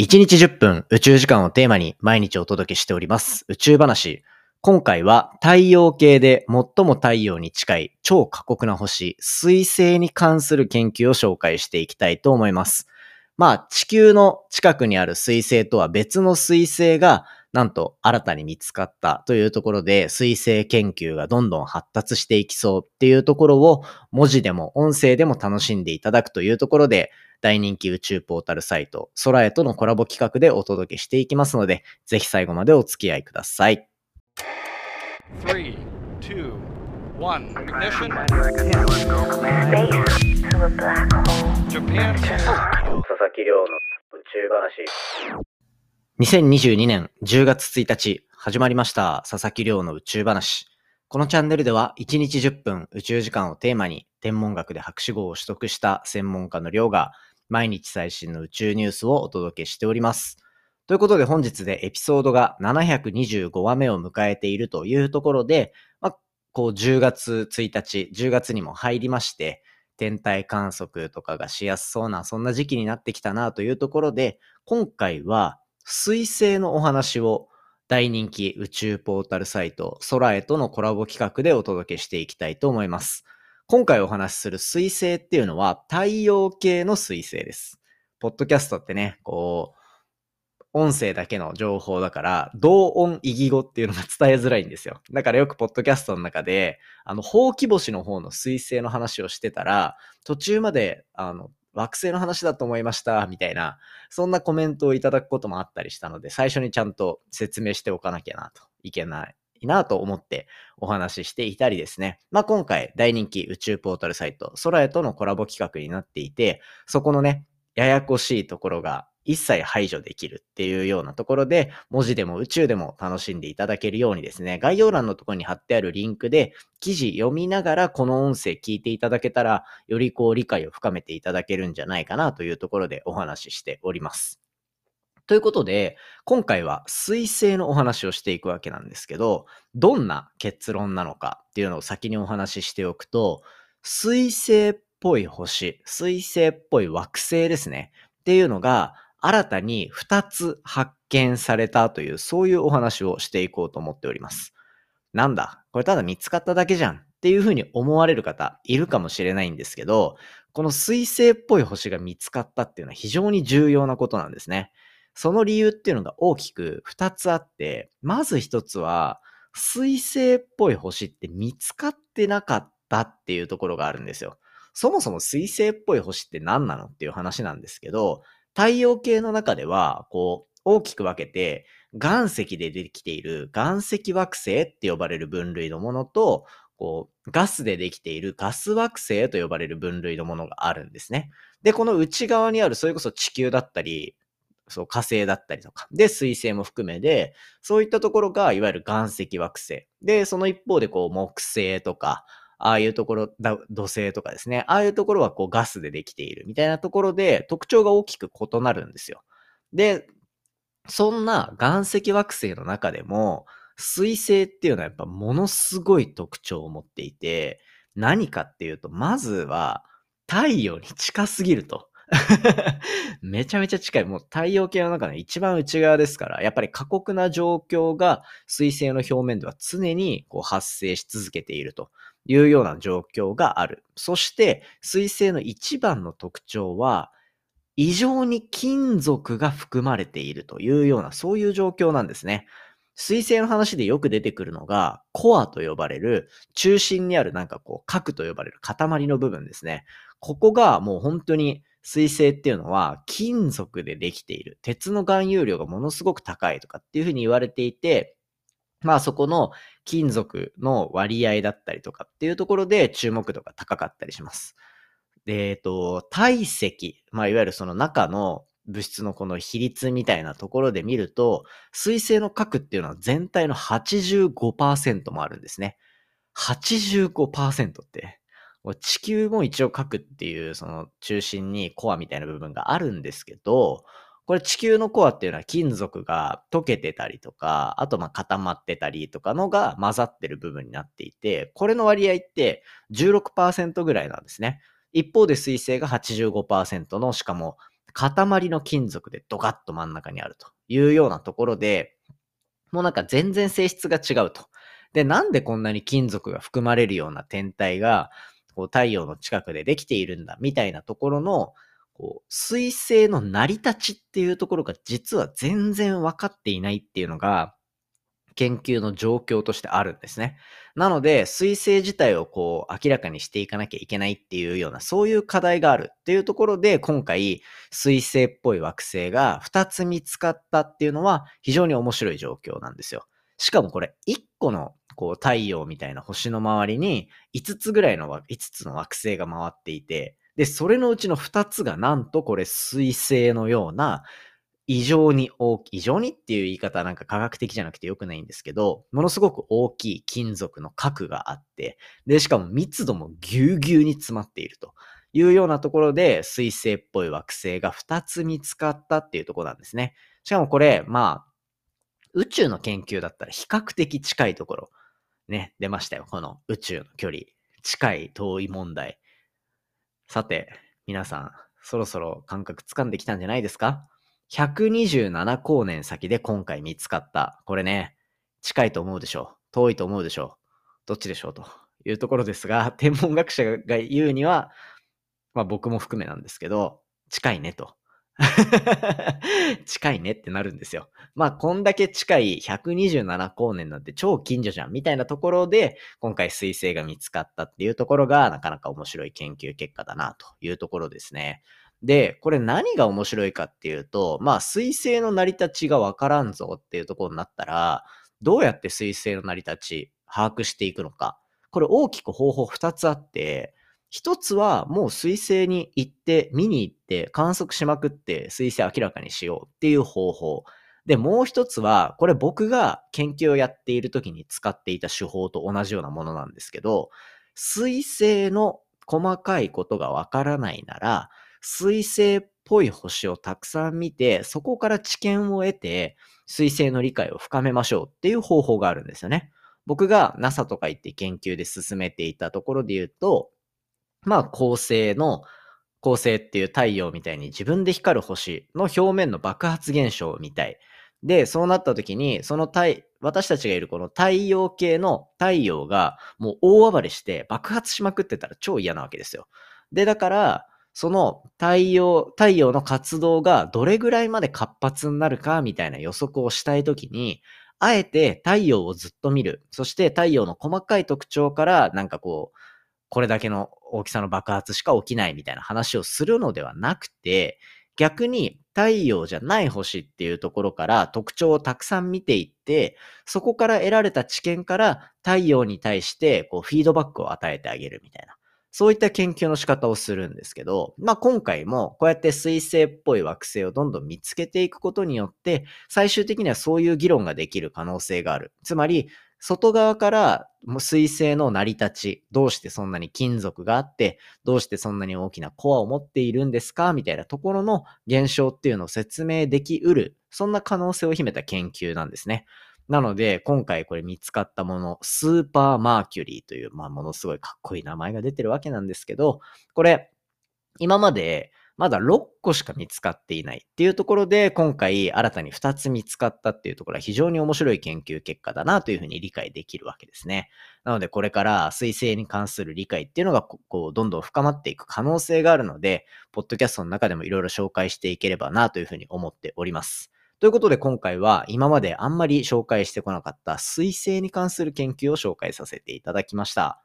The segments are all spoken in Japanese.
1日10分宇宙時間をテーマに毎日お届けしております宇宙話。今回は太陽系で最も太陽に近い超過酷な星、水星に関する研究を紹介していきたいと思います。まあ地球の近くにある水星とは別の水星がなんと新たに見つかったというところで水星研究がどんどん発達していきそうっていうところを文字でも音声でも楽しんでいただくというところで大人気宇宙ポータルサイト、空へとのコラボ企画でお届けしていきますので、ぜひ最後までお付き合いください。3 2 1 ignition. Japan 佐々木亮の宇宙話2022年10月1日始まりました佐々木亮の宇宙話このチャンネルでは1日10分宇宙時間をテーマに天文学で博士号を取得した専門家の亮が毎日最新の宇宙ニュースをお届けしております。ということで本日でエピソードが725話目を迎えているというところで、まあ、こう10月1日、10月にも入りまして、天体観測とかがしやすそうな、そんな時期になってきたなというところで、今回は水星のお話を大人気宇宙ポータルサイト、空へとのコラボ企画でお届けしていきたいと思います。今回お話しする水星っていうのは太陽系の水星です。ポッドキャストってね、こう、音声だけの情報だから、同音異義語っていうのが伝えづらいんですよ。だからよくポッドキャストの中で、あの、ほうき星の方の水星の話をしてたら、途中まで、あの、惑星の話だと思いました、みたいな、そんなコメントをいただくこともあったりしたので、最初にちゃんと説明しておかなきゃなといけないなと思ってお話ししていたりですね。まあ、今回大人気宇宙ポータルサイト、空へとのコラボ企画になっていて、そこのね、ややこしいところが一切排除できるっていうようなところで、文字でも宇宙でも楽しんでいただけるようにですね、概要欄のところに貼ってあるリンクで、記事読みながらこの音声聞いていただけたら、よりこう理解を深めていただけるんじゃないかなというところでお話ししております。ということで、今回は水星のお話をしていくわけなんですけど、どんな結論なのかっていうのを先にお話ししておくと、水星っぽい星、水星っぽい惑星ですね。っていうのが、新たに2つ発見されたという、そういうお話をしていこうと思っております。なんだ？これただ見つかっただけじゃんっていうふうに思われる方いるかもしれないんですけど、この水星っぽい星が見つかったっていうのは非常に重要なことなんですね。その理由っていうのが大きく2つあって、まず1つは、水星っぽい星って見つかってなかったっていうところがあるんですよ。そもそも水星っぽい星って何なのっていう話なんですけど、太陽系の中では、こう、大きく分けて、岩石でできている岩石惑星って呼ばれる分類のものと、こう、ガスでできているガス惑星と呼ばれる分類のものがあるんですね。で、この内側にある、それこそ地球だったり、そう火星だったりとか、で、水星も含めで、そういったところが、いわゆる岩石惑星。で、その一方で、こう、木星とか、ああいうところ、土星とかですね。ああいうところはこうガスでできているみたいなところで特徴が大きく異なるんですよ。で、そんな岩石惑星の中でも、水星っていうのはやっぱものすごい特徴を持っていて、何かっていうと、まずは太陽に近すぎると。めちゃめちゃ近い。もう太陽系の中の一番内側ですから、やっぱり過酷な状況が水星の表面では常にこう発生し続けているというような状況がある。そして水星の一番の特徴は、異常に金属が含まれているというような、そういう状況なんですね。水星の話でよく出てくるのが、コアと呼ばれる、中心にあるなんかこう、核と呼ばれる塊の部分ですね。ここがもう本当に水星っていうのは金属でできている。鉄の含有量がものすごく高いとかっていうふうに言われていて、まあそこの金属の割合だったりとかっていうところで注目度が高かったりします。で、えっと、体積、まあいわゆるその中の物質のこの比率みたいなところで見ると、水星の核っていうのは全体の85%もあるんですね。85%って地球も一応核っていう、その中心にコアみたいな部分があるんですけど、これ地球のコアっていうのは金属が溶けてたりとか、あとまあ固まってたりとかのが混ざってる部分になっていて、これの割合って16%ぐらいなんですね。一方で水星が85%の、しかも塊の金属でドカッと真ん中にあるというようなところで、もうなんか全然性質が違うと。で、なんでこんなに金属が含まれるような天体が、こう太陽の近くでできているんだみたいなところの、こう、水星の成り立ちっていうところが実は全然分かっていないっていうのが、研究の状況としてあるんですね。なので、水星自体をこう明らかにしていかなきゃいけないっていうような、そういう課題があるっていうところで、今回、水星っぽい惑星が2つ見つかったっていうのは非常に面白い状況なんですよ。しかもこれ、1個のこう太陽みたいな星の周りに5つぐらいの、5つの惑星が回っていて、で、それのうちの2つがなんとこれ水星のような異常に大きい、異常にっていう言い方はなんか科学的じゃなくて良くないんですけど、ものすごく大きい金属の核があって、で、しかも密度もぎゅうぎゅうに詰まっているというようなところで、水星っぽい惑星が2つ見つかったっていうところなんですね。しかもこれ、まあ、宇宙の研究だったら比較的近いところ、ね、出ましたよ。この宇宙の距離、近い遠い問題。さて、皆さん、そろそろ感覚つかんできたんじゃないですか？127光年先で今回見つかった。これね、近いと思うでしょう。遠いと思うでしょう。どっちでしょうというところですが、天文学者が言うには、まあ僕も含めなんですけど、近いねと。近いねってなるんですよ。まあ、こんだけ近い127光年なんて超近所じゃんみたいなところで、今回彗星が見つかったっていうところが、なかなか面白い研究結果だなというところですね。で、これ何が面白いかっていうと、まあ、水星の成り立ちがわからんぞっていうところになったら、どうやって水星の成り立ち把握していくのか。これ大きく方法2つあって、1つはもう水星に行って、見に行って観測しまくって水星明らかにしようっていう方法。で、もう一つは、これ僕が研究をやっている時に使っていた手法と同じようなものなんですけど、水星の細かいことがわからないなら、水星っぽい星をたくさん見て、そこから知見を得て、水星の理解を深めましょうっていう方法があるんですよね。僕が NASA とか行って研究で進めていたところで言うと、まあ、恒星の、恒星っていう太陽みたいに自分で光る星の表面の爆発現象を見たい。で、そうなった時に、その太、私たちがいるこの太陽系の太陽がもう大暴れして爆発しまくってたら超嫌なわけですよ。で、だから、その太陽、太陽の活動がどれぐらいまで活発になるかみたいな予測をしたいときに、あえて太陽をずっと見る。そして太陽の細かい特徴からなんかこう、これだけの大きさの爆発しか起きないみたいな話をするのではなくて、逆に太陽じゃない星っていうところから特徴をたくさん見ていって、そこから得られた知見から太陽に対してこうフィードバックを与えてあげるみたいな。そういった研究の仕方をするんですけど、まあ今回もこうやって水星っぽい惑星をどんどん見つけていくことによって、最終的にはそういう議論ができる可能性がある。つまり、外側から水星の成り立ち、どうしてそんなに金属があって、どうしてそんなに大きなコアを持っているんですかみたいなところの現象っていうのを説明できうる、そんな可能性を秘めた研究なんですね。なので、今回これ見つかったもの、スーパーマーキュリーという、まあ、ものすごいかっこいい名前が出てるわけなんですけど、これ、今までまだ6個しか見つかっていないっていうところで、今回新たに2つ見つかったっていうところは非常に面白い研究結果だなというふうに理解できるわけですね。なので、これから水星に関する理解っていうのが、こう、どんどん深まっていく可能性があるので、ポッドキャストの中でもいろいろ紹介していければなというふうに思っております。ということで今回は今まであんまり紹介してこなかった水星に関する研究を紹介させていただきました。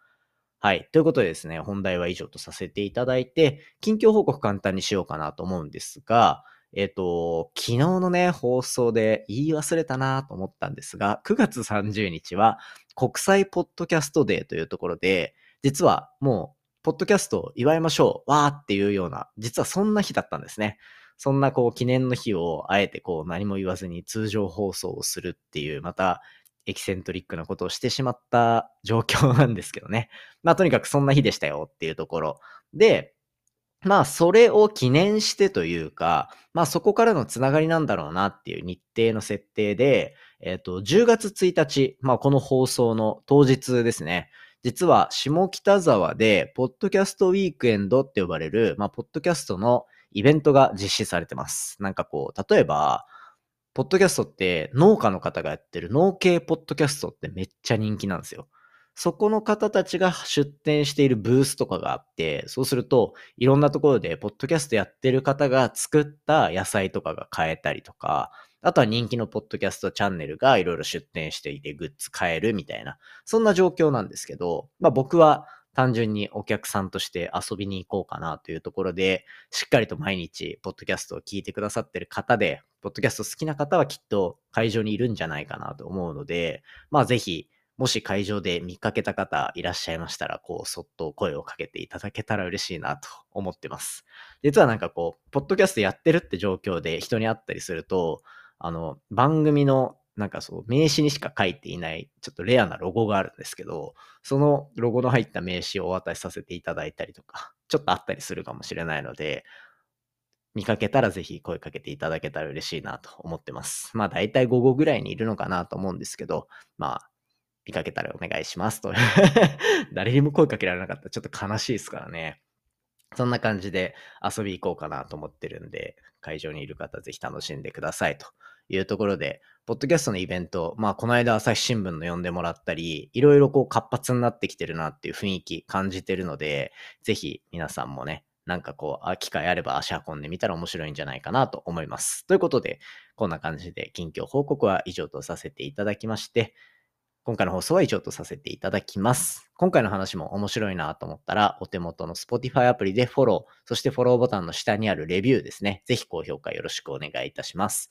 はい。ということでですね、本題は以上とさせていただいて、近況報告簡単にしようかなと思うんですが、えっ、ー、と、昨日のね、放送で言い忘れたなと思ったんですが、9月30日は国際ポッドキャストデーというところで、実はもう、ポッドキャストを祝いましょう、わーっていうような、実はそんな日だったんですね。そんなこう記念の日をあえてこう何も言わずに通常放送をするっていう、またエキセントリックなことをしてしまった状況なんですけどね。まあとにかくそんな日でしたよっていうところ。で、まあそれを記念してというか、まあそこからのつながりなんだろうなっていう日程の設定で、えっ、ー、と、10月1日、まあこの放送の当日ですね。実は下北沢で、ポッドキャストウィークエンドって呼ばれる、まあ、ポッドキャストのイベントが実施されてます。なんかこう、例えば、ポッドキャストって農家の方がやってる農系ポッドキャストってめっちゃ人気なんですよ。そこの方たちが出店しているブースとかがあって、そうすると、いろんなところで、ポッドキャストやってる方が作った野菜とかが買えたりとか、あとは人気のポッドキャストチャンネルがいろいろ出店していてグッズ買えるみたいな、そんな状況なんですけど、まあ僕は単純にお客さんとして遊びに行こうかなというところで、しっかりと毎日、ポッドキャストを聞いてくださってる方で、ポッドキャスト好きな方はきっと会場にいるんじゃないかなと思うので、まあぜひ、もし会場で見かけた方いらっしゃいましたら、こう、そっと声をかけていただけたら嬉しいなと思ってます。実はなんかこう、ポッドキャストやってるって状況で人に会ったりすると、あの、番組のなんかそう、名刺にしか書いていない、ちょっとレアなロゴがあるんですけど、そのロゴの入った名刺をお渡しさせていただいたりとか、ちょっとあったりするかもしれないので、見かけたらぜひ声かけていただけたら嬉しいなと思ってます。まあ大体午後ぐらいにいるのかなと思うんですけど、まあ見かけたらお願いしますと。誰にも声かけられなかったらちょっと悲しいですからね。そんな感じで遊び行こうかなと思ってるんで、会場にいる方ぜひ楽しんでくださいというところで、ポッドキャストのイベント、まあこの間朝日新聞の呼んでもらったり、いろいろこう活発になってきてるなっていう雰囲気感じてるので、ぜひ皆さんもね、なんかこう、機会あれば足運んでみたら面白いんじゃないかなと思います。ということで、こんな感じで近況報告は以上とさせていただきまして、今回の放送は以上とさせていただきます。今回の話も面白いなと思ったら、お手元の Spotify アプリでフォロー、そしてフォローボタンの下にあるレビューですね。ぜひ高評価よろしくお願いいたします。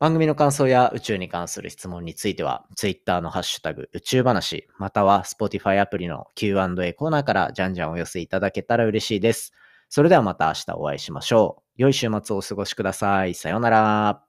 番組の感想や宇宙に関する質問については、Twitter のハッシュタグ宇宙話、または Spotify アプリの Q&A コーナーからじゃんじゃんお寄せいただけたら嬉しいです。それではまた明日お会いしましょう。良い週末をお過ごしください。さようなら。